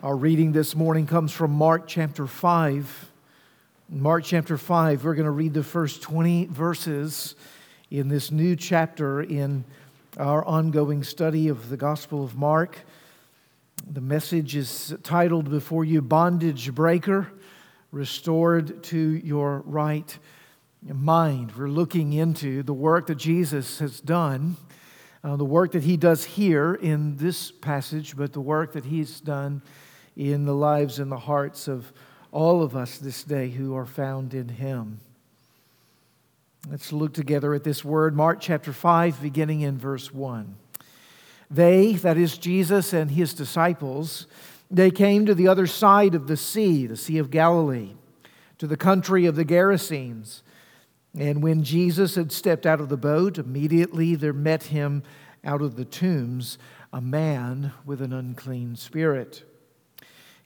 Our reading this morning comes from Mark chapter 5. In Mark chapter 5, we're going to read the first 20 verses in this new chapter in our ongoing study of the Gospel of Mark. The message is titled before you Bondage Breaker, Restored to Your Right Mind. We're looking into the work that Jesus has done uh, the work that he does here in this passage, but the work that he's done in the lives and the hearts of all of us this day who are found in him. Let's look together at this word, Mark chapter 5, beginning in verse 1. They, that is Jesus and his disciples, they came to the other side of the sea, the Sea of Galilee, to the country of the Gerasenes. And when Jesus had stepped out of the boat, immediately there met him out of the tombs a man with an unclean spirit.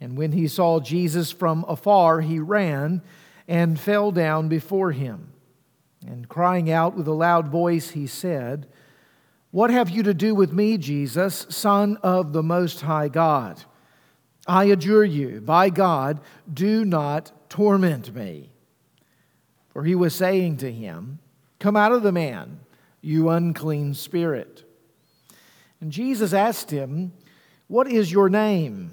And when he saw Jesus from afar, he ran and fell down before him. And crying out with a loud voice, he said, What have you to do with me, Jesus, Son of the Most High God? I adjure you, by God, do not torment me. For he was saying to him, Come out of the man, you unclean spirit. And Jesus asked him, What is your name?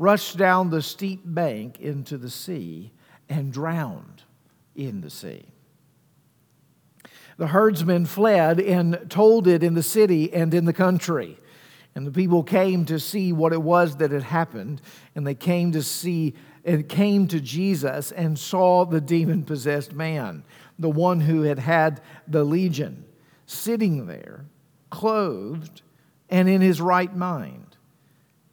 rushed down the steep bank into the sea and drowned in the sea. The herdsmen fled and told it in the city and in the country. And the people came to see what it was that had happened, and they came to see and came to Jesus and saw the demon possessed man, the one who had had the legion, sitting there, clothed and in his right mind.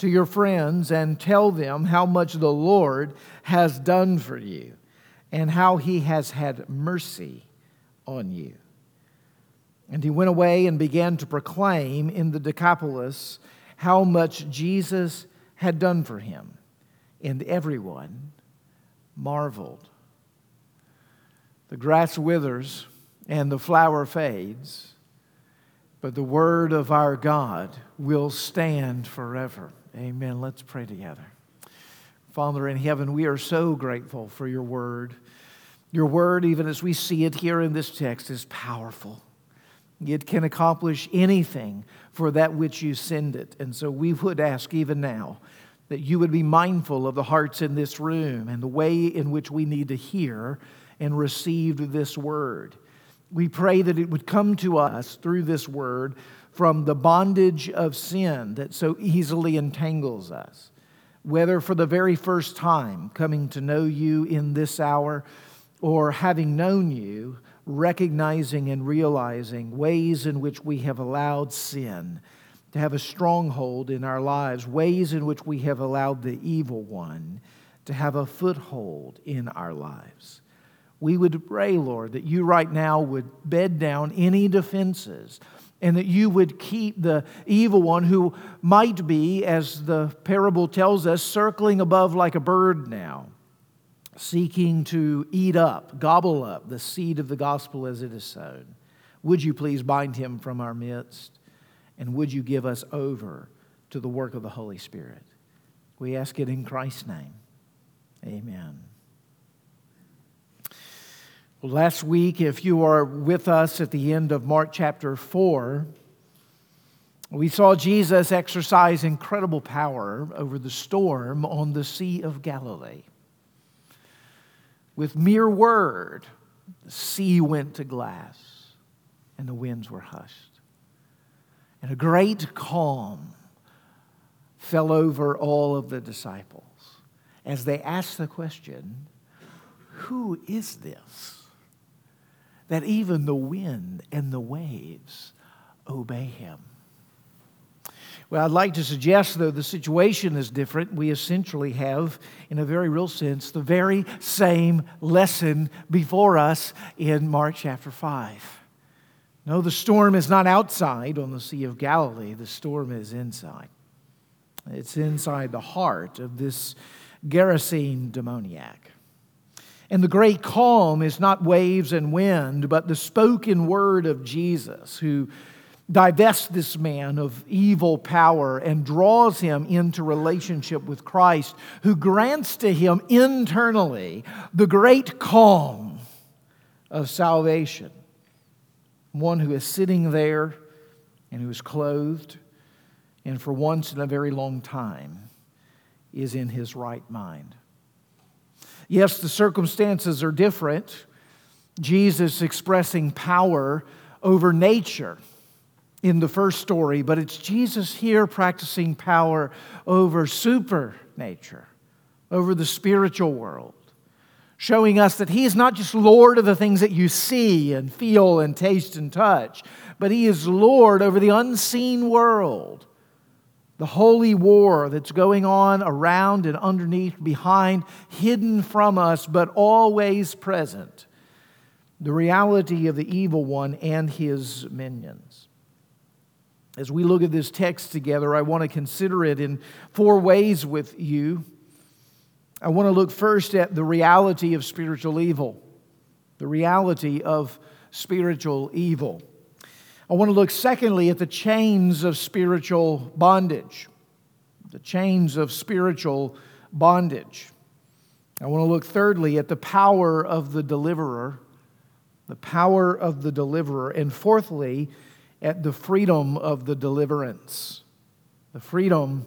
to your friends and tell them how much the Lord has done for you and how he has had mercy on you. And he went away and began to proclaim in the Decapolis how much Jesus had done for him. And everyone marveled. The grass withers and the flower fades, but the word of our God will stand forever. Amen. Let's pray together. Father in heaven, we are so grateful for your word. Your word, even as we see it here in this text, is powerful. It can accomplish anything for that which you send it. And so we would ask even now that you would be mindful of the hearts in this room and the way in which we need to hear and receive this word. We pray that it would come to us through this word from the bondage of sin that so easily entangles us, whether for the very first time coming to know you in this hour or having known you, recognizing and realizing ways in which we have allowed sin to have a stronghold in our lives, ways in which we have allowed the evil one to have a foothold in our lives. We would pray, Lord, that you right now would bed down any defenses and that you would keep the evil one who might be, as the parable tells us, circling above like a bird now, seeking to eat up, gobble up the seed of the gospel as it is sown. Would you please bind him from our midst? And would you give us over to the work of the Holy Spirit? We ask it in Christ's name. Amen. Last week, if you are with us at the end of Mark chapter 4, we saw Jesus exercise incredible power over the storm on the Sea of Galilee. With mere word, the sea went to glass and the winds were hushed. And a great calm fell over all of the disciples as they asked the question Who is this? That even the wind and the waves obey him. Well, I'd like to suggest, though the situation is different, we essentially have, in a very real sense, the very same lesson before us in Mark chapter 5. No, the storm is not outside on the Sea of Galilee, the storm is inside. It's inside the heart of this Gerasene demoniac. And the great calm is not waves and wind, but the spoken word of Jesus, who divests this man of evil power and draws him into relationship with Christ, who grants to him internally the great calm of salvation. One who is sitting there and who is clothed, and for once in a very long time is in his right mind. Yes, the circumstances are different. Jesus expressing power over nature in the first story, but it's Jesus here practicing power over super nature, over the spiritual world, showing us that He is not just Lord of the things that you see and feel and taste and touch, but He is Lord over the unseen world, the holy war that's going on around and underneath, behind, hidden from us, but always present. The reality of the evil one and his minions. As we look at this text together, I want to consider it in four ways with you. I want to look first at the reality of spiritual evil. The reality of spiritual evil. I want to look, secondly, at the chains of spiritual bondage. The chains of spiritual bondage. I want to look, thirdly, at the power of the deliverer. The power of the deliverer. And fourthly, at the freedom of the deliverance. The freedom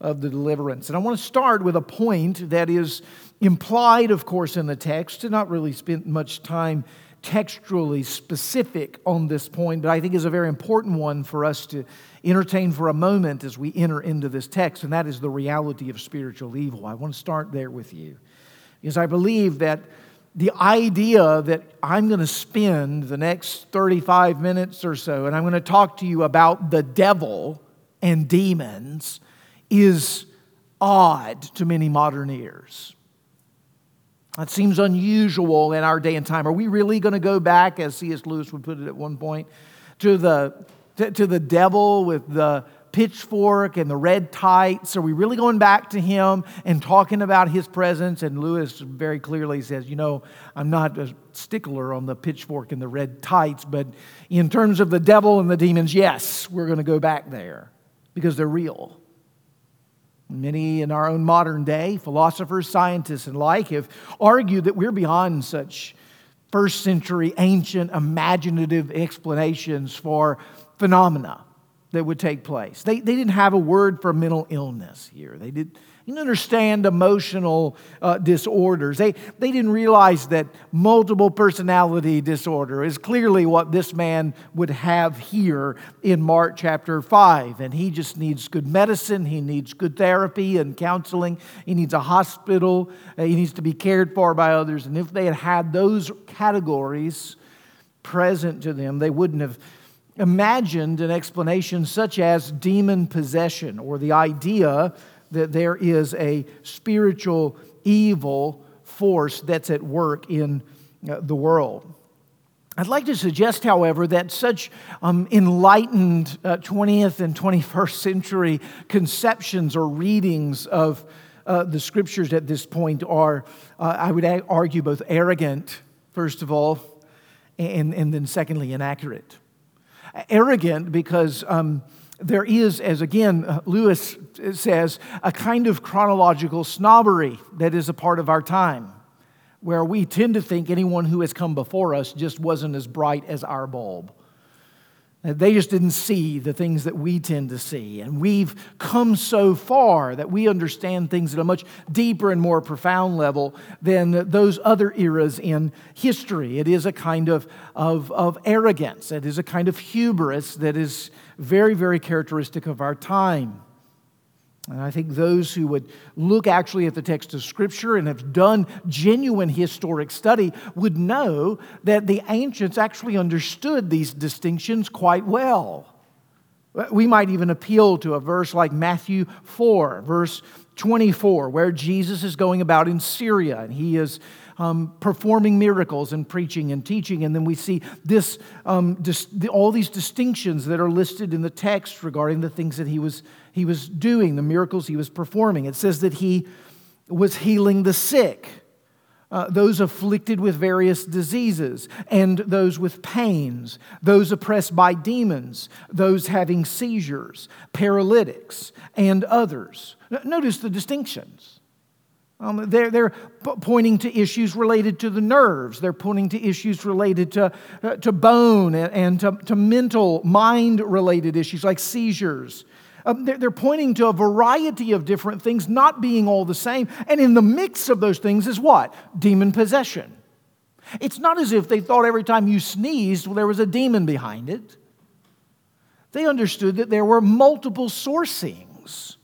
of the deliverance. And I want to start with a point that is implied, of course, in the text, to not really spend much time textually specific on this point, but I think is a very important one for us to entertain for a moment as we enter into this text, and that is the reality of spiritual evil. I want to start there with you because I believe that the idea that I'm going to spend the next 35 minutes or so and I'm going to talk to you about the devil and demons is odd to many modern ears. It seems unusual in our day and time. Are we really going to go back, as C.S. Lewis would put it at one point, to the, to, to the devil with the pitchfork and the red tights? Are we really going back to him and talking about his presence? And Lewis very clearly says, you know, I'm not a stickler on the pitchfork and the red tights, but in terms of the devil and the demons, yes, we're going to go back there because they're real. Many in our own modern day, philosophers, scientists, and like, have argued that we're beyond such first century ancient imaginative explanations for phenomena that would take place. They, they didn't have a word for mental illness here. They did, didn't understand emotional uh, disorders. They, they didn't realize that multiple personality disorder is clearly what this man would have here in Mark chapter 5. And he just needs good medicine, he needs good therapy and counseling, he needs a hospital, uh, he needs to be cared for by others. And if they had had those categories present to them, they wouldn't have imagined an explanation such as demon possession or the idea that there is a spiritual evil force that's at work in uh, the world. I'd like to suggest, however, that such um, enlightened uh, 20th and 21st century conceptions or readings of uh, the scriptures at this point are, uh, I would argue, both arrogant, first of all, and, and then secondly, inaccurate. Arrogant because um, there is, as again uh, Lewis says, a kind of chronological snobbery that is a part of our time, where we tend to think anyone who has come before us just wasn't as bright as our bulb. They just didn't see the things that we tend to see. And we've come so far that we understand things at a much deeper and more profound level than those other eras in history. It is a kind of, of, of arrogance, it is a kind of hubris that is very, very characteristic of our time. And I think those who would look actually at the text of Scripture and have done genuine historic study would know that the ancients actually understood these distinctions quite well. We might even appeal to a verse like Matthew 4, verse 24, where Jesus is going about in Syria and he is um, performing miracles and preaching and teaching. And then we see this, um, dis- the, all these distinctions that are listed in the text regarding the things that he was, he was doing, the miracles he was performing. It says that he was healing the sick. Uh, those afflicted with various diseases, and those with pains, those oppressed by demons, those having seizures, paralytics, and others. Notice the distinctions. Um, they're, they're pointing to issues related to the nerves. They're pointing to issues related to, uh, to bone and, and to, to mental, mind related issues like seizures. Um, they're, they're pointing to a variety of different things not being all the same. And in the mix of those things is what? Demon possession. It's not as if they thought every time you sneezed, well, there was a demon behind it. They understood that there were multiple sourcings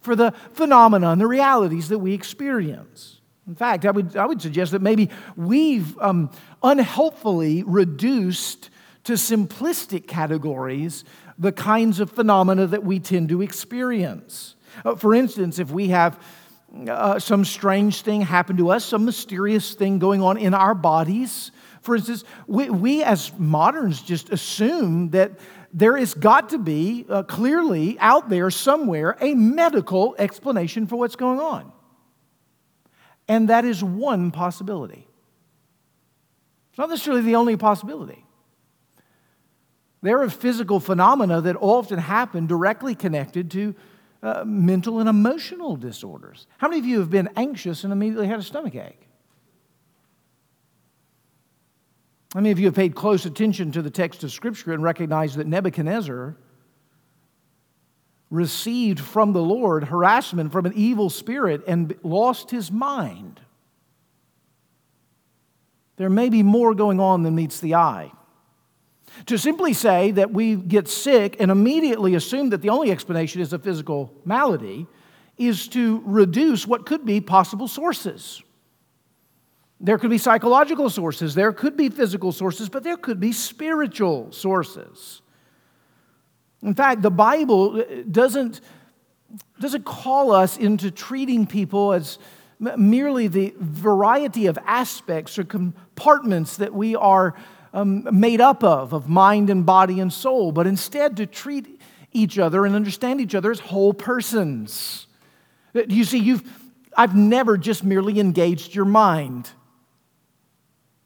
for the phenomena and the realities that we experience. In fact, I would, I would suggest that maybe we've um, unhelpfully reduced to simplistic categories the kinds of phenomena that we tend to experience. Uh, for instance, if we have uh, some strange thing happen to us, some mysterious thing going on in our bodies, for instance, we, we as moderns just assume that there has got to be uh, clearly out there somewhere a medical explanation for what's going on. And that is one possibility. It's not necessarily the only possibility. There are physical phenomena that often happen directly connected to uh, mental and emotional disorders. How many of you have been anxious and immediately had a stomach ache? How many of you have paid close attention to the text of Scripture and recognized that Nebuchadnezzar received from the Lord harassment from an evil spirit and lost his mind? There may be more going on than meets the eye. To simply say that we get sick and immediately assume that the only explanation is a physical malady is to reduce what could be possible sources. There could be psychological sources, there could be physical sources, but there could be spiritual sources. In fact, the Bible uh, doesn't, doesn't call us into treating people as merely the variety of aspects or compartments that we are um, made up of, of mind and body and soul, but instead to treat each other and understand each other as whole persons. You see, you've, I've never just merely engaged your mind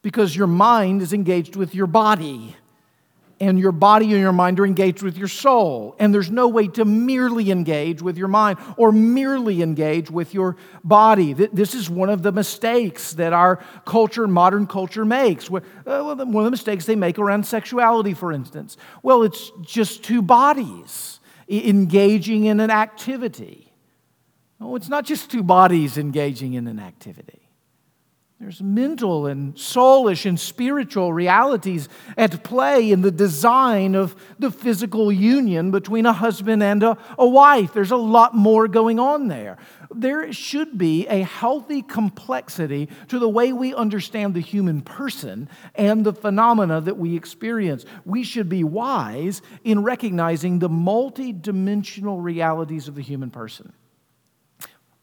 because your mind is engaged with your body, and your body and your mind are engaged with your soul. And there's no way to merely engage with your mind or merely engage with your body. This is one of the mistakes that our culture, modern culture, makes. Uh, one of the mistakes they make around sexuality, for instance. Well, it's just two bodies engaging in an activity. No, it's not just two bodies engaging in an activity. There's mental and soulish and spiritual realities at play in the design of the physical union between a husband and a, a, wife. There's a lot more going on there. There should be a healthy complexity to the way we understand the human person and the phenomena that we experience. We should be wise in recognizing the multidimensional realities of the human person.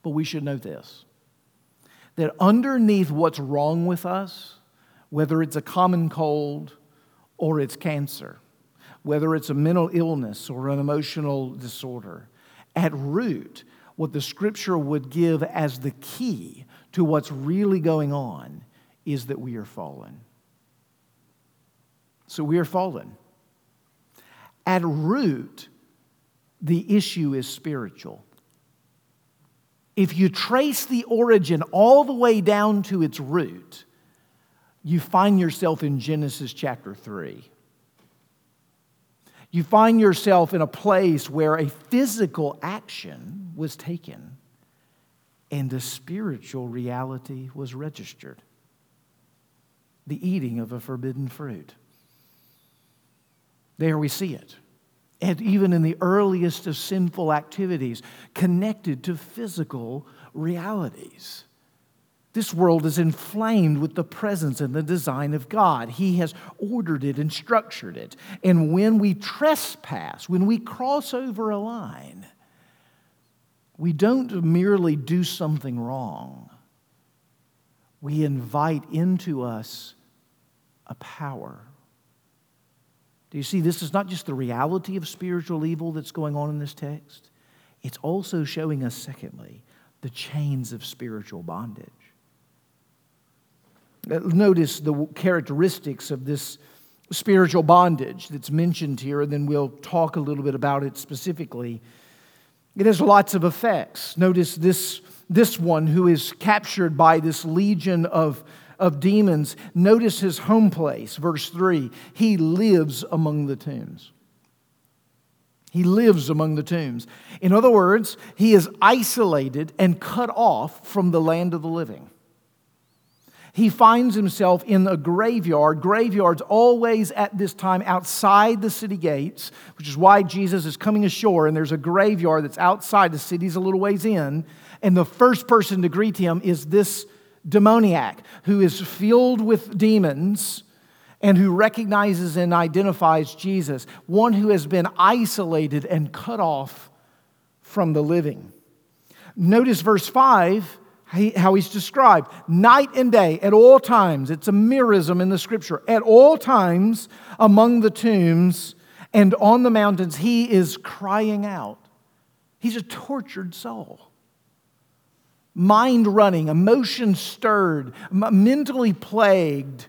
But we should know this that underneath what's wrong with us, whether it's a common cold or it's cancer, whether it's a mental illness or an emotional disorder, at root, what the scripture would give as the key to what's really going on is that we are fallen. So we are fallen. At root, the issue is spiritual. If you trace the origin all the way down to its root, you find yourself in Genesis chapter 3. You find yourself in a place where a physical action was taken and a spiritual reality was registered the eating of a forbidden fruit. There we see it. And even in the earliest of sinful activities connected to physical realities. This world is inflamed with the presence and the design of God. He has ordered it and structured it. And when we trespass, when we cross over a line, we don't merely do something wrong, we invite into us a power. Do you see, this is not just the reality of spiritual evil that's going on in this text, it's also showing us, secondly, the chains of spiritual bondage. Uh, notice the characteristics of this spiritual bondage that's mentioned here, and then we'll talk a little bit about it specifically. It has lots of effects. Notice this, this one who is captured by this legion of, of demons. Notice his home place, verse 3. He lives among the tombs. He lives among the tombs. In other words, he is isolated and cut off from the land of the living he finds himself in a graveyard. Graveyards always at this time outside the city gates, which is why Jesus is coming ashore, and there's a graveyard that's outside. The city's a little ways in. And the first person to greet him is this demoniac who is filled with demons and who recognizes and identifies Jesus, one who has been isolated and cut off from the living. Notice verse 5 how he's described night and day at all times. It's a merism in the scripture. At all times among the tombs and on the mountains, he is crying out. He's a tortured soul. Mind running, emotion stirred, mentally plagued.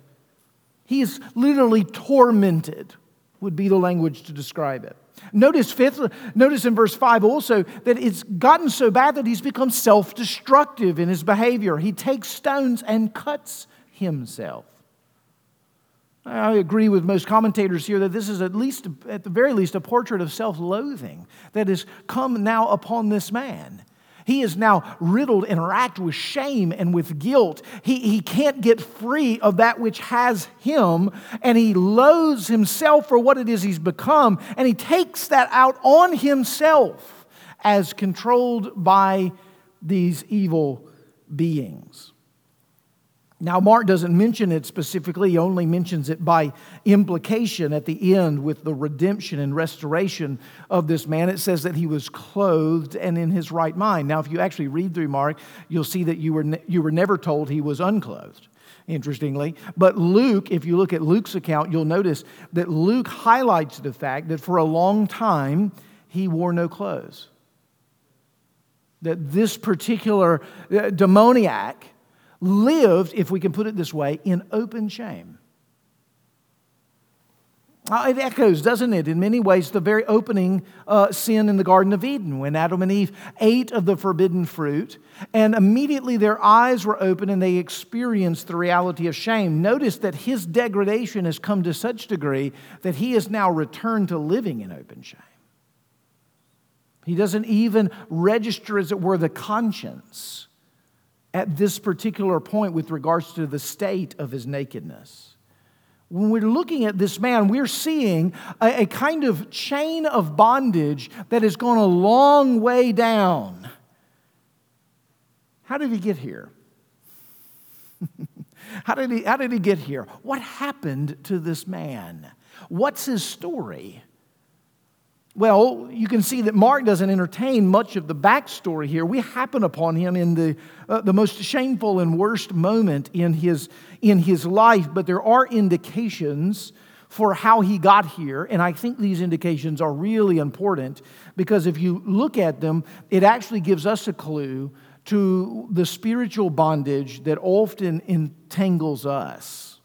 He is literally tormented, would be the language to describe it. Notice, fifth, notice in verse 5 also that it's gotten so bad that he's become self destructive in his behavior. He takes stones and cuts himself. I agree with most commentators here that this is at least, at the very least, a portrait of self loathing that has come now upon this man. He is now riddled and racked with shame and with guilt. He, he can't get free of that which has him, and he loathes himself for what it is he's become, and he takes that out on himself as controlled by these evil beings. Now, Mark doesn't mention it specifically, he only mentions it by implication at the end with the redemption and restoration of this man. It says that he was clothed and in his right mind. Now, if you actually read through Mark, you'll see that you were, ne- you were never told he was unclothed, interestingly. But Luke, if you look at Luke's account, you'll notice that Luke highlights the fact that for a long time he wore no clothes. That this particular uh, demoniac, lived, if we can put it this way, in open shame. Uh, it echoes, doesn't it, in many ways, the very opening uh, sin in the Garden of Eden when Adam and Eve ate of the forbidden fruit, and immediately their eyes were open and they experienced the reality of shame. Notice that his degradation has come to such degree that he is now returned to living in open shame. He doesn't even register, as it were, the conscience at this particular point with regards to the state of his nakedness. When we're looking at this man, we're seeing a, a kind of chain of bondage that has gone a long way down. How did he get here? how, did he, how did he get here? What happened to this man? What's his story? Well, you can see that Mark doesn't entertain much of the backstory here. We happen upon him in the, uh, the most shameful and worst moment in his, in his life, but there are indications for how he got here, and I think these indications are really important because if you look at them, it actually gives us a clue to the spiritual bondage that often entangles us.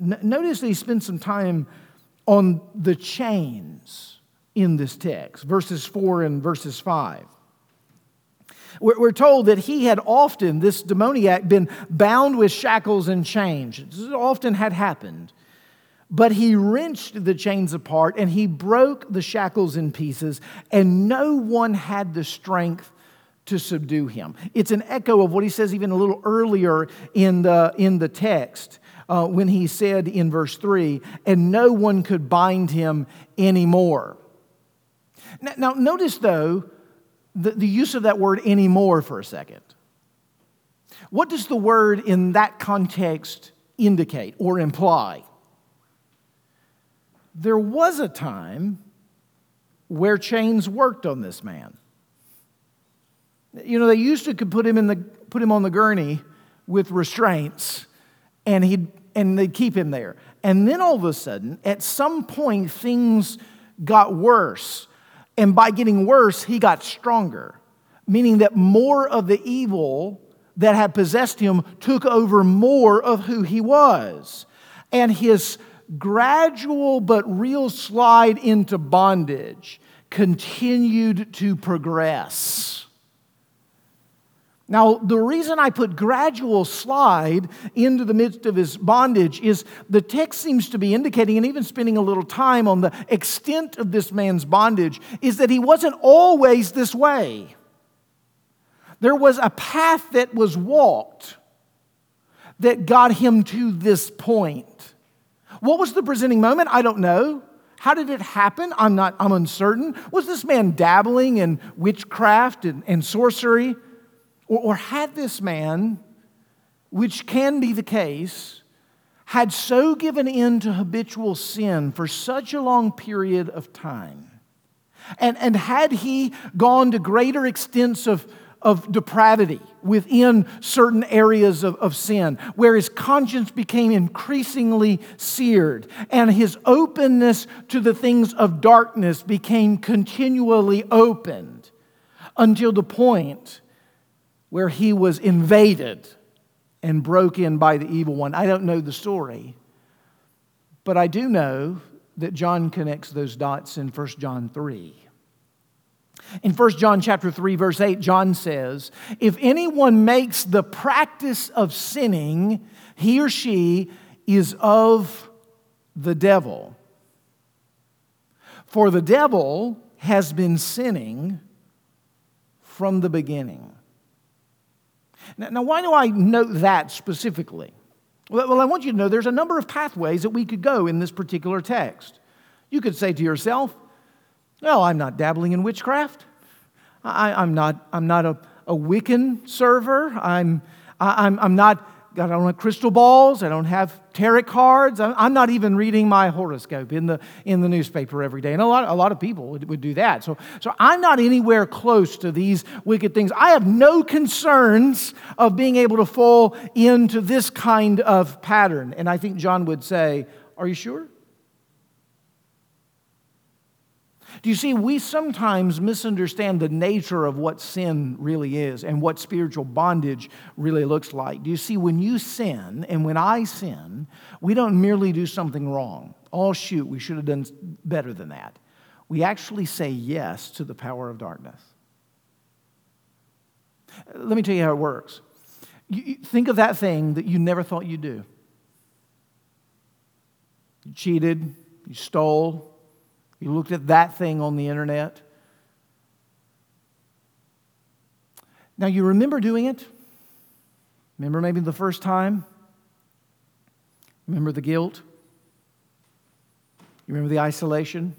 N- notice he spend some time on the chains in this text, verses 4 and verses 5. We're told that he had often, this demoniac, been bound with shackles and chains. This often had happened. But he wrenched the chains apart and he broke the shackles in pieces, and no one had the strength to subdue him. It's an echo of what he says even a little earlier in the, in the text uh, when he said in verse 3 and no one could bind him anymore. Now, now notice though the, the use of that word anymore for a second. What does the word in that context indicate or imply? There was a time where chains worked on this man. You know, they used to put him, in the, put him on the gurney with restraints, and, he'd, and they'd keep him there. And then all of a sudden, at some point, things got worse. And by getting worse, he got stronger, meaning that more of the evil that had possessed him took over more of who he was. And his gradual but real slide into bondage continued to progress. Now, the reason I put gradual slide into the midst of his bondage is the text seems to be indicating, and even spending a little time on the extent of this man's bondage, is that he wasn't always this way. There was a path that was walked that got him to this point. What was the presenting moment? I don't know. How did it happen? I'm not, I'm uncertain. Was this man dabbling in witchcraft and, and sorcery? Or, or had this man, which can be the case, had so given in to habitual sin for such a long period of time, and, and had he gone to greater extents of, of depravity within certain areas of, of sin, where his conscience became increasingly seared and his openness to the things of darkness became continually opened until the point where he was invaded and broke in by the evil one. I don't know the story, but I do know that John connects those dots in 1 John 3. In 1 John chapter 3 verse 8 John says, "If anyone makes the practice of sinning, he or she is of the devil. For the devil has been sinning from the beginning." Now, now why do I note that specifically? Well, well, I want you to know there's a number of pathways that we could go in this particular text. You could say to yourself, well, I'm not dabbling in witchcraft. I, am not, I'm not a, a Wiccan server. I'm, I, I'm, I'm not I don't have crystal balls. I don't have tarot cards. I'm not even reading my horoscope in the, in the newspaper every day. And a lot, a lot of people would, would do that. So, so I'm not anywhere close to these wicked things. I have no concerns of being able to fall into this kind of pattern. And I think John would say, Are you sure? Do you see, we sometimes misunderstand the nature of what sin really is and what spiritual bondage really looks like. Do you see, when you sin and when I sin, we don't merely do something wrong. Oh, shoot, we should have done better than that. We actually say yes to the power of darkness. Let me tell you how it works. You think of that thing that you never thought you'd do. You cheated, you stole, you looked at that thing on the internet. Now, you remember doing it? Remember maybe the first time? Remember the guilt? You remember the isolation?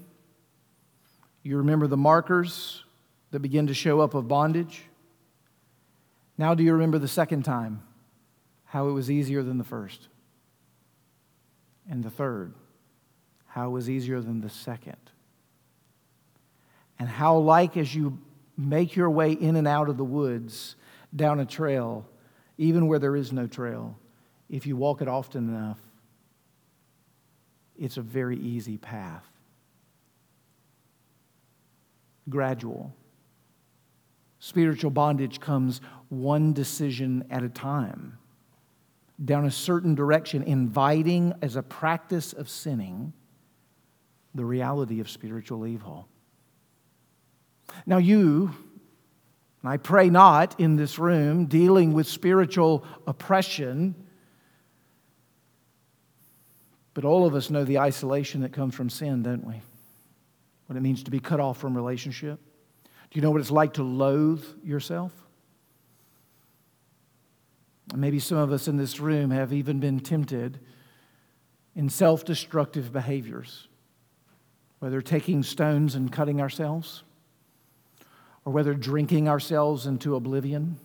You remember the markers that begin to show up of bondage? Now, do you remember the second time? How it was easier than the first? And the third? How it was easier than the second? And how, like as you make your way in and out of the woods down a trail, even where there is no trail, if you walk it often enough, it's a very easy path. Gradual. Spiritual bondage comes one decision at a time, down a certain direction, inviting as a practice of sinning the reality of spiritual evil. Now, you, and I pray not in this room, dealing with spiritual oppression, but all of us know the isolation that comes from sin, don't we? What it means to be cut off from relationship. Do you know what it's like to loathe yourself? Maybe some of us in this room have even been tempted in self destructive behaviors, whether taking stones and cutting ourselves, or whether drinking ourselves into oblivion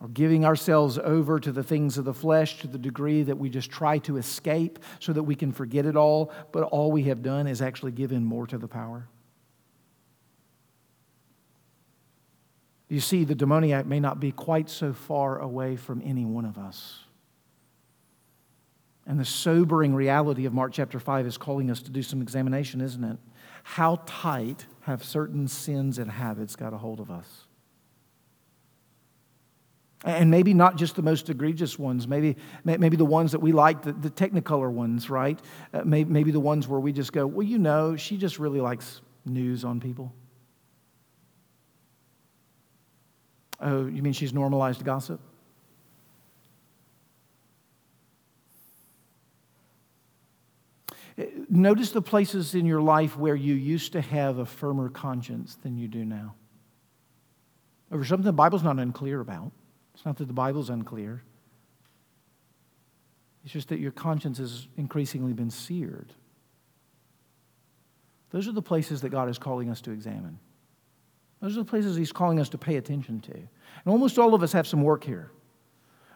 or giving ourselves over to the things of the flesh to the degree that we just try to escape so that we can forget it all, but all we have done is actually given more to the power. You see, the demoniac may not be quite so far away from any one of us. And the sobering reality of Mark chapter 5 is calling us to do some examination, isn't it? How tight have certain sins and habits got a hold of us? And maybe not just the most egregious ones, maybe, maybe the ones that we like, the, the technicolor ones, right? Uh, maybe, maybe the ones where we just go, well, you know, she just really likes news on people. Oh, you mean she's normalized gossip? Notice the places in your life where you used to have a firmer conscience than you do now. Over something the Bible's not unclear about. It's not that the Bible's unclear, it's just that your conscience has increasingly been seared. Those are the places that God is calling us to examine. Those are the places He's calling us to pay attention to. And almost all of us have some work here.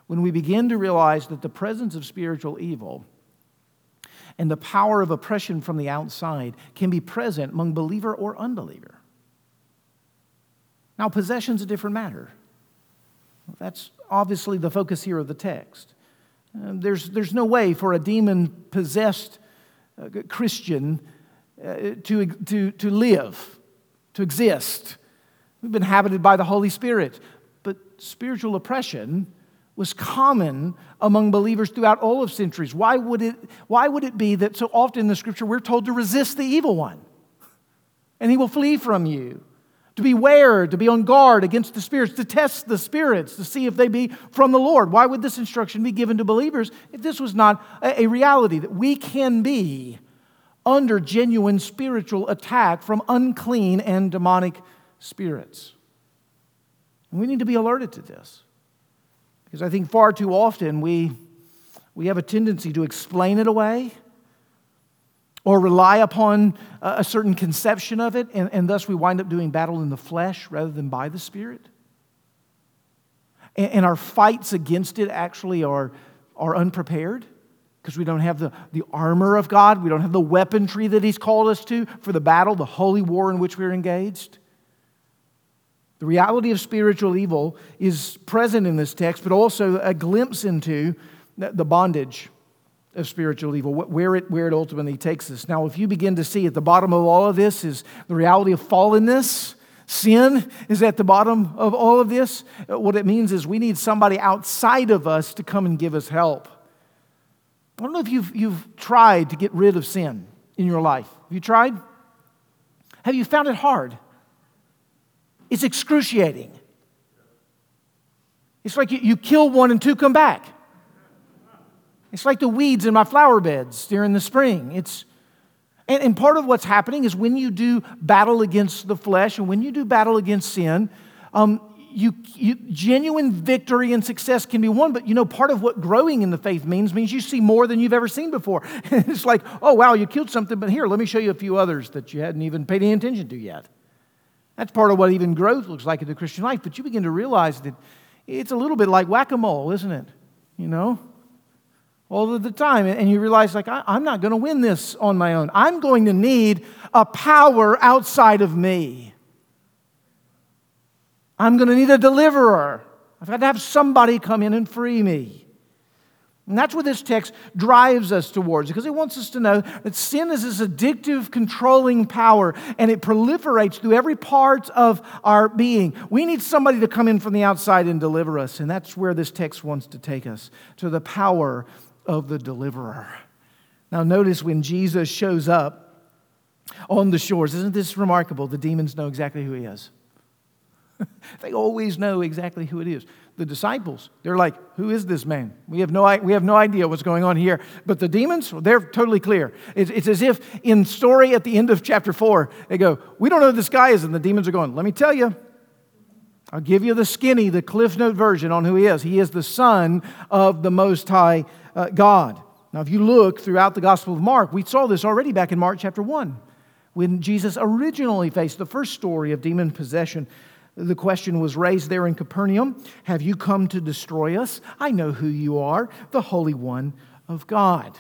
When we begin to realize that the presence of spiritual evil and the power of oppression from the outside can be present among believer or unbeliever. Now, possession's a different matter. That's obviously the focus here of the text. Uh, there's, there's no way for a demon possessed uh, Christian uh, to, to, to live, to exist. We've been inhabited by the Holy Spirit. But spiritual oppression was common among believers throughout all of centuries. Why would it, why would it be that so often in the scripture we're told to resist the evil one and he will flee from you? to beware, to be on guard against the spirits, to test the spirits, to see if they be from the Lord. Why would this instruction be given to believers if this was not a reality that we can be under genuine spiritual attack from unclean and demonic spirits? We need to be alerted to this because I think far too often we, we have a tendency to explain it away or rely upon a certain conception of it, and, and thus we wind up doing battle in the flesh rather than by the Spirit. And, and our fights against it actually are, are unprepared because we don't have the, the armor of God, we don't have the weaponry that He's called us to for the battle, the holy war in which we're engaged. The reality of spiritual evil is present in this text, but also a glimpse into the bondage of spiritual evil, where it, where it ultimately takes us. Now, if you begin to see at the bottom of all of this is the reality of fallenness, sin is at the bottom of all of this, uh, what it means is we need somebody outside of us to come and give us help. I don't know if you've, you've tried to get rid of sin in your life. Have you tried? Have you found it hard? It's excruciating. It's like you, you kill one and two come back. It's like the weeds in my flower beds during the spring. It's, and, and part of what's happening is when you do battle against the flesh and when you do battle against sin, um, you, you, genuine victory and success can be won, but you know, part of what growing in the faith means means you see more than you've ever seen before. it's like, oh, wow, you killed something, but here, let me show you a few others that you hadn't even paid any attention to yet. That's part of what even growth looks like in the Christian life, but you begin to realize that it's a little bit like whack a mole, isn't it? You know? all of the time. And you realize, like, I'm not going to win this on my own. I'm going to need a power outside of me. I'm going to need a deliverer. I've got to have somebody come in and free me. And that's what this text drives us towards because it wants us to know that sin is this addictive, controlling power and it proliferates through every part of our being. We need somebody to come in from the outside and deliver us. And that's where this text wants to take us to the power of the deliverer. Now, notice when Jesus shows up on the shores, isn't this remarkable? The demons know exactly who he is. they always know exactly who it is the disciples. They're like, Who is this man? We have no, we have no idea what's going on here. But the demons, they're totally clear. It's, it's as if in story at the end of chapter 4, they go, We don't know who this guy is. And the demons are going, Let me tell you. I'll give you the skinny, the Cliff Note version on who he is. He is the Son of the Most High uh, God. Now, if you look throughout the Gospel of Mark, we saw this already back in Mark chapter 1 when Jesus originally faced the first story of demon possession the question was raised there in Capernaum Have you come to destroy us? I know who you are, the Holy One of God.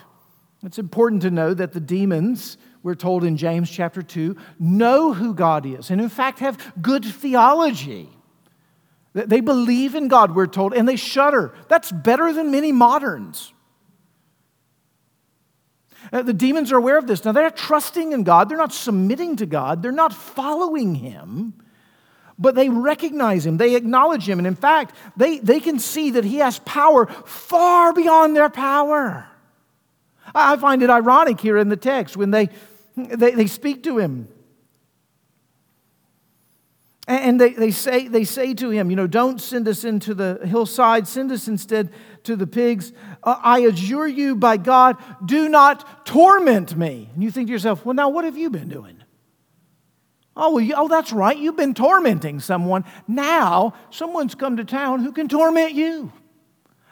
It's important to know that the demons, we're told in James chapter 2, know who God is and, in fact, have good theology. They believe in God, we're told, and they shudder. That's better than many moderns. Uh, the demons are aware of this. Now, they're trusting in God, they're not submitting to God, they're not following Him but they recognize him, they acknowledge him, and in fact, they, they can see that he has power far beyond their power. I find it ironic here in the text when they, they, they speak to him. And they, they, say, they say to him, you know, don't send us into the hillside, send us instead to the pigs. Uh, I adjure you by God, do not torment me. And you think to yourself, well, now what have you been doing? Oh, well, oh, that's right. You've been tormenting someone. Now, someone's come to town who can torment you.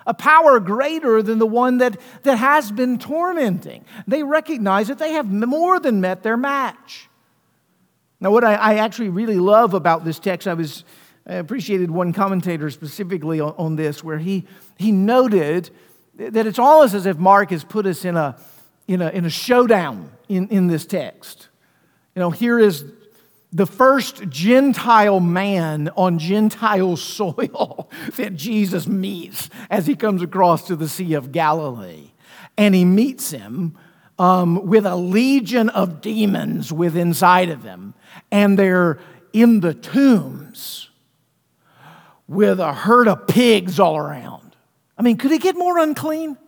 A power greater than the one that, that has been tormenting. They recognize that they have more than met their match. Now, what I, I actually really love about this text, I was I appreciated one commentator specifically on, on this, where he, he noted that it's almost as if Mark has put us in a, in a, in a showdown in, in this text. You know, here is the first Gentile man on Gentile soil that Jesus meets as he comes across to the Sea of Galilee. And he meets him um, with a legion of demons within inside of him, and they're in the tombs with a herd of pigs all around. I mean, could it get more unclean?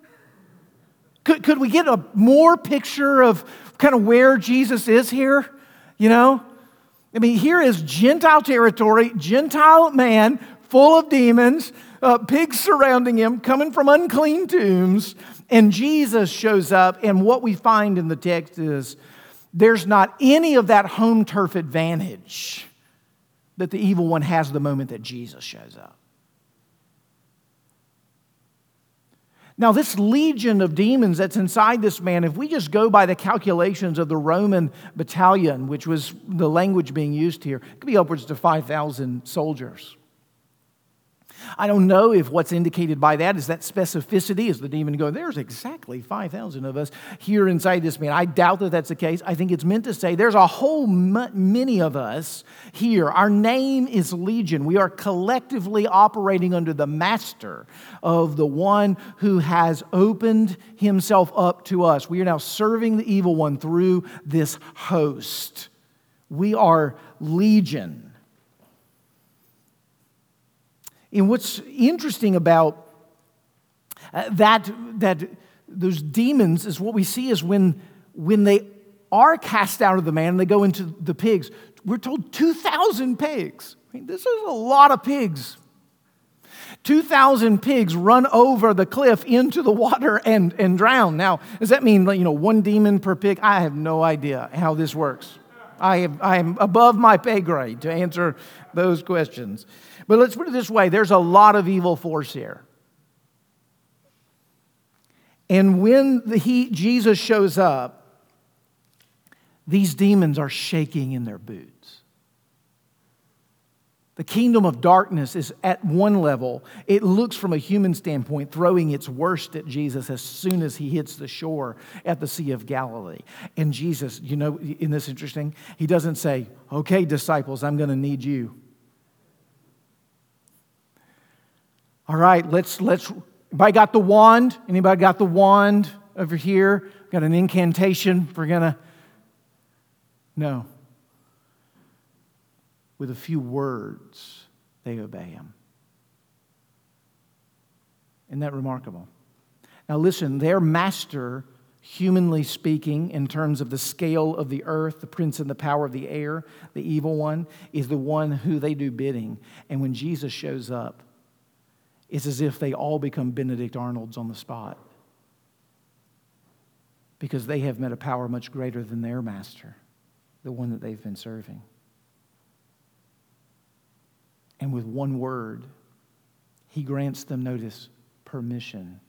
Could, could we get a more picture of kind of where Jesus is here? You know? I mean, here is Gentile territory, Gentile man full of demons, uh, pigs surrounding him, coming from unclean tombs. And Jesus shows up, and what we find in the text is there's not any of that home turf advantage that the evil one has the moment that Jesus shows up. Now, this legion of demons that's inside this man, if we just go by the calculations of the Roman battalion, which was the language being used here, could be upwards to 5,000 soldiers. I don't know if what's indicated by that is that specificity. Is the demon going, there's exactly 5,000 of us here inside this man? I doubt that that's the case. I think it's meant to say there's a whole many of us here. Our name is Legion. We are collectively operating under the master of the one who has opened himself up to us. We are now serving the evil one through this host. We are Legion. And what's interesting about uh, that, that those demons is what we see is when, when they are cast out of the man and they go into the pigs, we're told 2,000 pigs. I mean, this is a lot of pigs. 2,000 pigs run over the cliff into the water and, and drown. Now, does that mean, you know, one demon per pig? I have no idea how this works. I, I am above my pay grade to answer those questions. But let's put it this way there's a lot of evil force here. And when the, he, Jesus shows up, these demons are shaking in their boots. The kingdom of darkness is at one level. It looks from a human standpoint, throwing its worst at Jesus as soon as he hits the shore at the Sea of Galilee. And Jesus, you know, in this interesting, he doesn't say, Okay, disciples, I'm going to need you. All right, let's, let's Anybody got the wand? Anybody got the wand over here? Got an incantation? We're going to. No. With a few words, they obey him. Isn't that remarkable? Now, listen, their master, humanly speaking, in terms of the scale of the earth, the prince and the power of the air, the evil one, is the one who they do bidding. And when Jesus shows up, it's as if they all become Benedict Arnolds on the spot because they have met a power much greater than their master, the one that they've been serving. And with one word, he grants them, notice, permission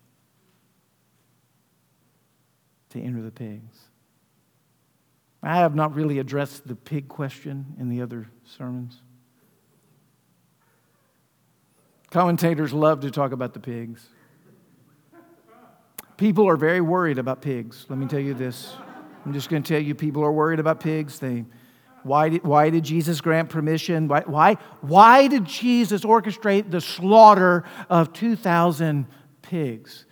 to enter the pigs. I have not really addressed the pig question in the other sermons. Commentators love to talk about the pigs. People are very worried about pigs. Let me tell you this. I'm just going to tell you, people are worried about pigs. They, why, did, why did Jesus grant permission? Why, why, why did Jesus orchestrate the slaughter of 2,000 pigs?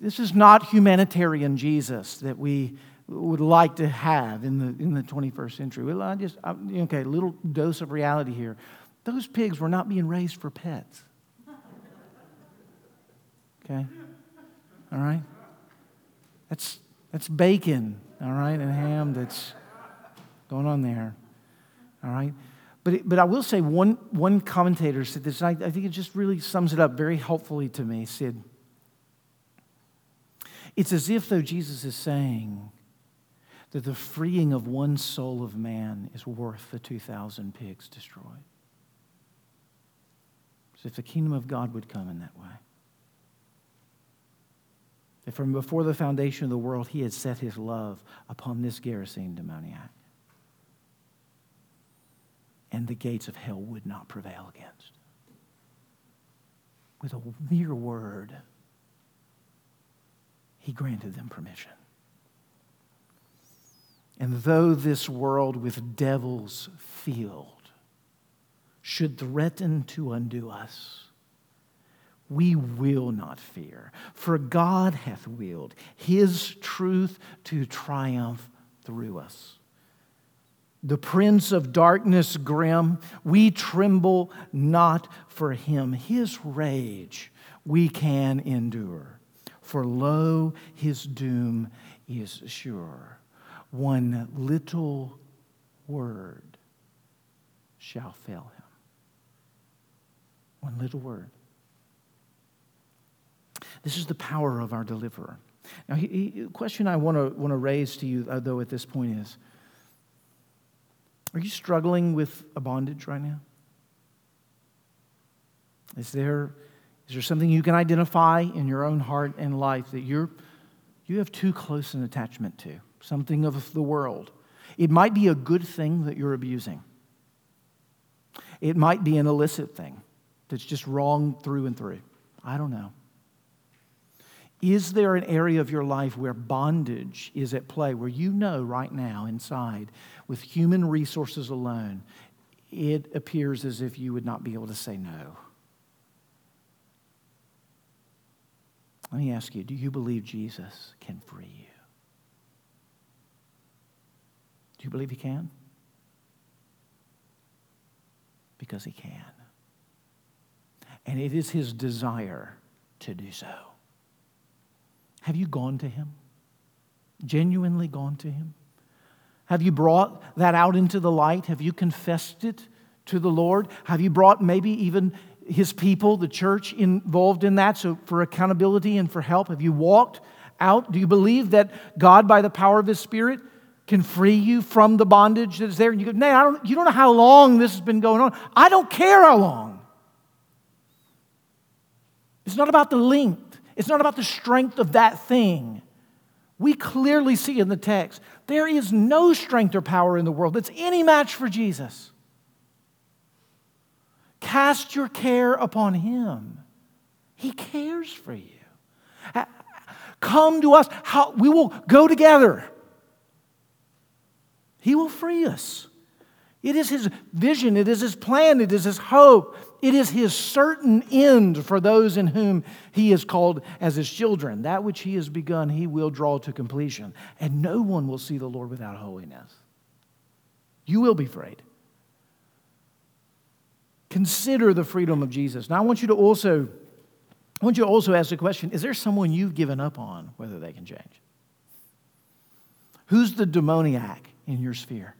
This is not humanitarian Jesus that we would like to have in the, in the 21st century. Well, I just, I, okay, a little dose of reality here. Those pigs were not being raised for pets. Okay? All right? That's, that's bacon, all right, and ham that's going on there. All right? But, it, but I will say one, one commentator said this, I, I think it just really sums it up very helpfully to me. Said, It's as if, though, Jesus is saying that the freeing of one soul of man is worth the 2,000 pigs destroyed if the kingdom of God would come in that way. That from before the foundation of the world, he had set his love upon this Gerasene demoniac. And the gates of hell would not prevail against. With a mere word, he granted them permission. And though this world with devils filled should threaten to undo us, we will not fear, for God hath willed his truth to triumph through us. The prince of darkness grim, we tremble not for him. His rage we can endure, for lo, his doom is sure. One little word shall fail him. One little word. This is the power of our deliverer. Now, the question I want to, want to raise to you, uh, though, at this point is Are you struggling with a bondage right now? Is there, is there something you can identify in your own heart and life that you're, you have too close an attachment to? Something of the world. It might be a good thing that you're abusing, it might be an illicit thing that's just wrong through and through? I don't know. Is there an area of your life where bondage is at play, where you know right now inside, with human resources alone, it appears as if you would not be able to say no? Let me ask you do you believe Jesus can free you? Do you believe he can? Because he can and it is his desire to do so. Have you gone to him? Genuinely gone to him? Have you brought that out into the light? Have you confessed it to the Lord? Have you brought maybe even his people, the church, involved in that so for accountability and for help? Have you walked out? Do you believe that God, by the power of his Spirit, can free you from the bondage that is there? And you go, Nay, I don't, you don't know how long this has been going on. I don't care how long. It's not about the length, it's not about the strength of that thing. We clearly see in the text there is no strength or power in the world that's any match for Jesus. Cast your care upon Him, He cares for you. Come to us, How, we will go together. He will free us. It is his vision, it is his plan, it is his hope, it is his certain end for those in whom he is called as his children. That which he has begun, he will draw to completion. And no one will see the Lord without holiness. You will be afraid. Consider the freedom of Jesus. Now, I want you to also, I want you to also ask the question is there someone you've given up on whether they can change? Who's the demoniac in your sphere?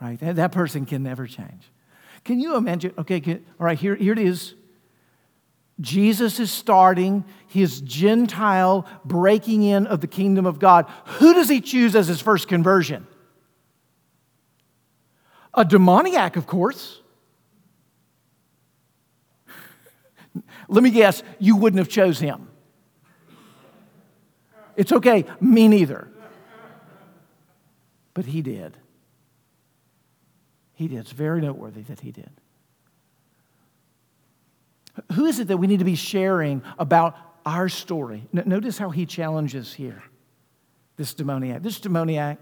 Right? That, that person can never change. Can you imagine? Okay, can, all right, here, here it is. Jesus is starting his Gentile breaking in of the kingdom of God. Who does he choose as his first conversion? A demoniac, of course. Let me guess, you wouldn't have chose him. It's okay, me neither. But he did. He did. It's very noteworthy that he did. Who is it that we need to be sharing about our story? Notice how he challenges here this demoniac. This demoniac,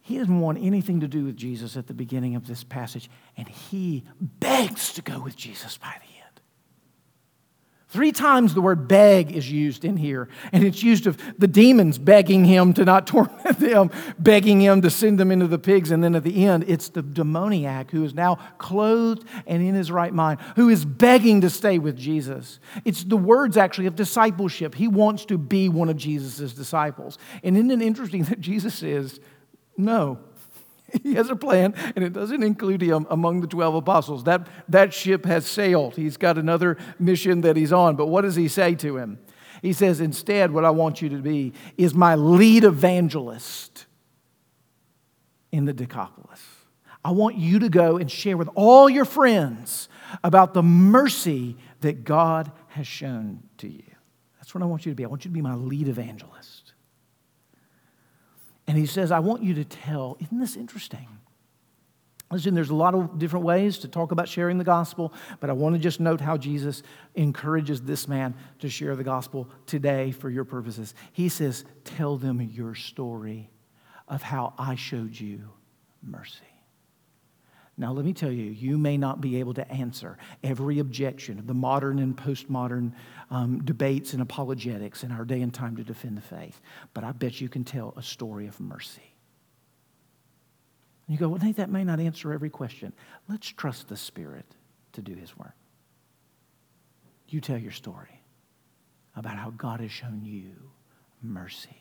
he doesn't want anything to do with Jesus at the beginning of this passage, and he begs to go with Jesus by the Three times the word beg is used in here, and it's used of the demons begging him to not torment them, begging him to send them into the pigs, and then at the end, it's the demoniac who is now clothed and in his right mind, who is begging to stay with Jesus. It's the words actually of discipleship. He wants to be one of Jesus' disciples. And isn't it interesting that Jesus says, No, he has a plan, and it doesn't include him among the 12 apostles. That, that ship has sailed. He's got another mission that he's on. But what does he say to him? He says, Instead, what I want you to be is my lead evangelist in the Decapolis. I want you to go and share with all your friends about the mercy that God has shown to you. That's what I want you to be. I want you to be my lead evangelist. And he says, I want you to tell. Isn't this interesting? Listen, there's a lot of different ways to talk about sharing the gospel, but I want to just note how Jesus encourages this man to share the gospel today for your purposes. He says, Tell them your story of how I showed you mercy. Now, let me tell you, you may not be able to answer every objection of the modern and postmodern um, debates and apologetics in our day and time to defend the faith, but I bet you can tell a story of mercy. And you go, well, Nate, that may not answer every question. Let's trust the Spirit to do His work. You tell your story about how God has shown you mercy.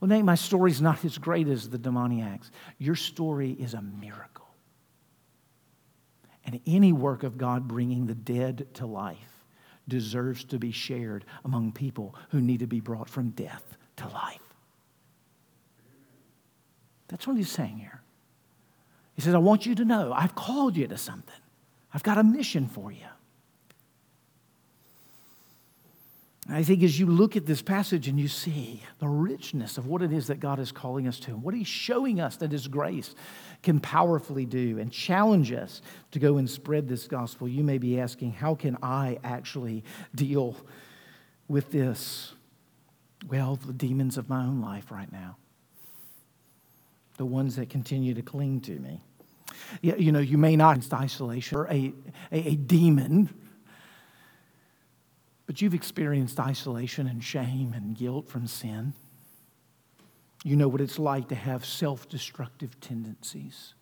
Well, Nate, my story's not as great as the demoniacs. Your story is a miracle. And any work of God bringing the dead to life deserves to be shared among people who need to be brought from death to life. That's what he's saying here. He says, I want you to know I've called you to something, I've got a mission for you. I think as you look at this passage and you see the richness of what it is that God is calling us to, and what He's showing us that His grace can powerfully do and challenge us to go and spread this gospel, you may be asking, how can I actually deal with this? Well, the demons of my own life right now, the ones that continue to cling to me. You know, you may not experience isolation or a, a, a demon but you've experienced isolation and shame and guilt from sin. You know what it's like to have self destructive tendencies,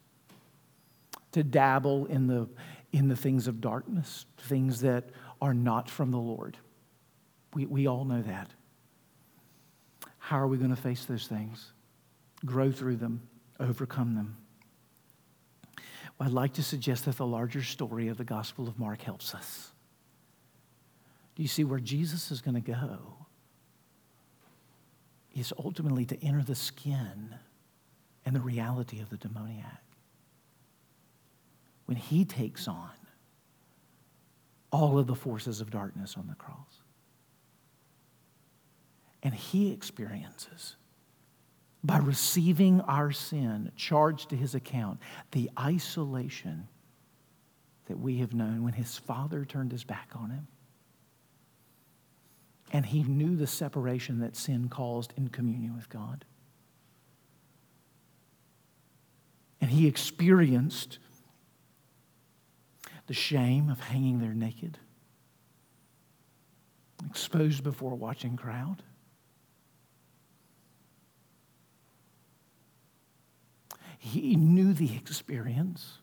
to dabble in the, in the things of darkness, things that are not from the Lord. We, we all know that. How are we going to face those things? Grow through them, overcome them. Well, I'd like to suggest that the larger story of the Gospel of Mark helps us. Do you see where Jesus is going to go? Is ultimately to enter the skin and the reality of the demoniac. When he takes on all of the forces of darkness on the cross. And he experiences, by receiving our sin charged to his account, the isolation that we have known when his father turned his back on him and he knew the separation that sin caused in communion with God. And he experienced the shame of hanging there naked, exposed before a watching crowd. He knew the experience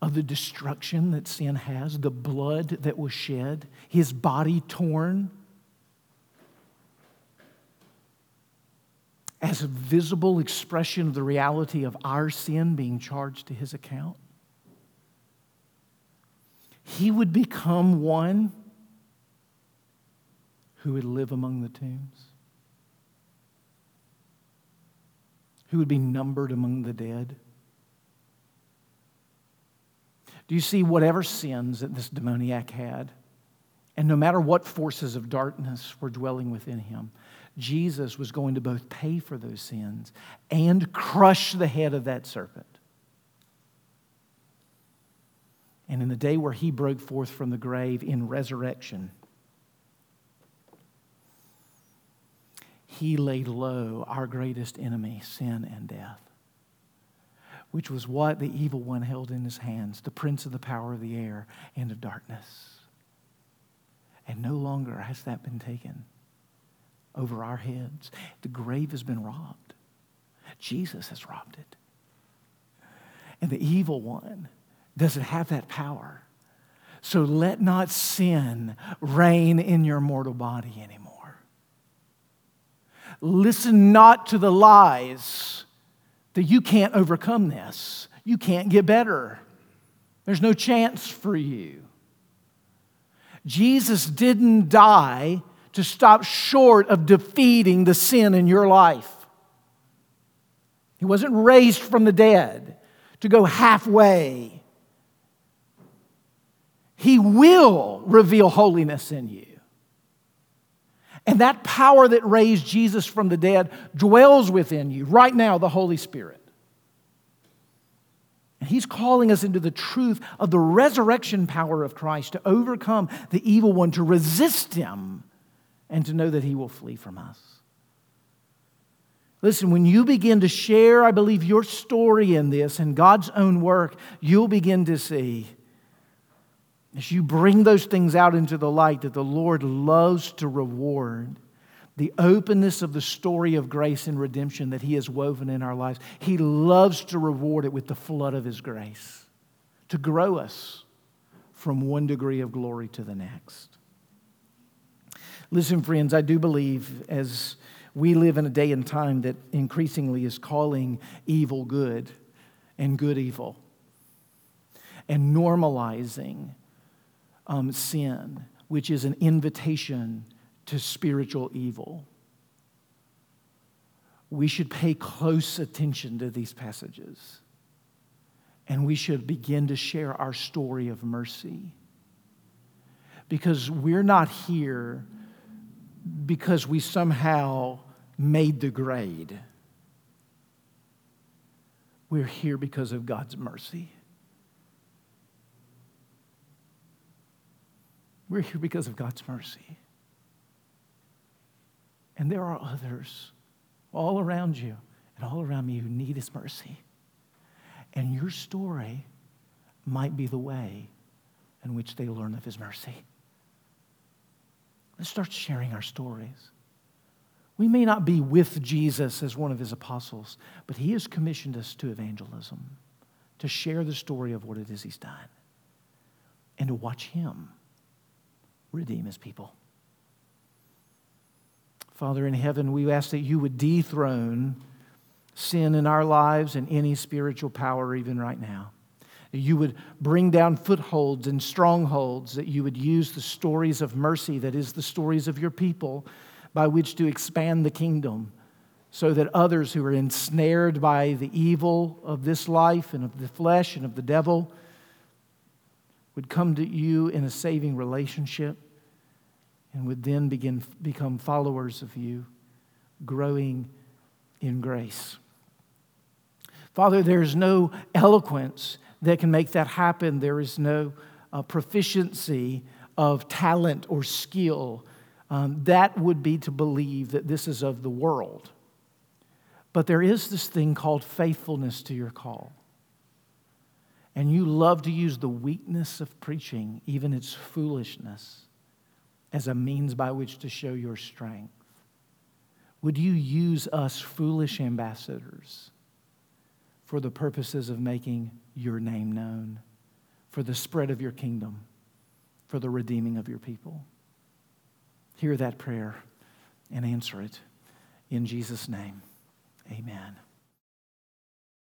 of the destruction that sin has, the blood that was shed, his body torn. As a visible expression of the reality of our sin being charged to his account, he would become one who would live among the tombs, who would be numbered among the dead. Do you see whatever sins that this demoniac had? And no matter what forces of darkness were dwelling within him, Jesus was going to both pay for those sins and crush the head of that serpent. And in the day where he broke forth from the grave in resurrection, he laid low our greatest enemy, sin and death which was what the evil one held in his hands, the prince of the power of the air and of darkness. And no longer has that been taken over our heads. The grave has been robbed. Jesus has robbed it. And the evil one doesn't have that power. So let not sin reign in your mortal body anymore. Listen not to the lies that you can't overcome this. You can't get better. There's no chance for you. Jesus didn't die to stop short of defeating the sin in your life. He wasn't raised from the dead to go halfway. He will reveal holiness in you. And that power that raised Jesus from the dead dwells within you right now, the Holy Spirit. And He's calling us into the truth of the resurrection power of Christ to overcome the evil one, to resist him, and to know that he will flee from us. Listen, when you begin to share, I believe, your story in this and God's own work, you'll begin to see as you bring those things out into the light that the Lord loves to reward, the openness of the story of grace and redemption that He has woven in our lives, He loves to reward it with the flood of His grace, to grow us from one degree of glory to the next. Listen, friends, I do believe as we live in a day and time that increasingly is calling evil good and good evil and normalizing um, sin, which is an invitation to spiritual evil. We should pay close attention to these passages. And we should begin to share our story of mercy. Because we're not here because we somehow made the grade. We're here because of God's mercy. We're here because of God's mercy. And there are others all around you and all around me who need His mercy. And your story might be the way in which they learn of His mercy. Let's start sharing our stories. We may not be with Jesus as one of his apostles, but he has commissioned us to evangelism, to share the story of what it is he's done, and to watch him redeem his people. Father in heaven, we ask that you would dethrone sin in our lives and any spiritual power, even right now. That you would bring down footholds and strongholds, that you would use the stories of mercy, that is, the stories of your people, by which to expand the kingdom, so that others who are ensnared by the evil of this life and of the flesh and of the devil would come to you in a saving relationship and would then begin become followers of you, growing in grace. Father, there's no eloquence that can make that happen. There is no uh, proficiency of talent or skill. Um, that would be to believe that this is of the world. But there is this thing called faithfulness to your call. And you love to use the weakness of preaching, even its foolishness, as a means by which to show your strength. Would you use us foolish ambassadors for the purposes of making your name known, for the spread of your kingdom, for the redeeming of your people? Hear that prayer and answer it in Jesus' name. Amen.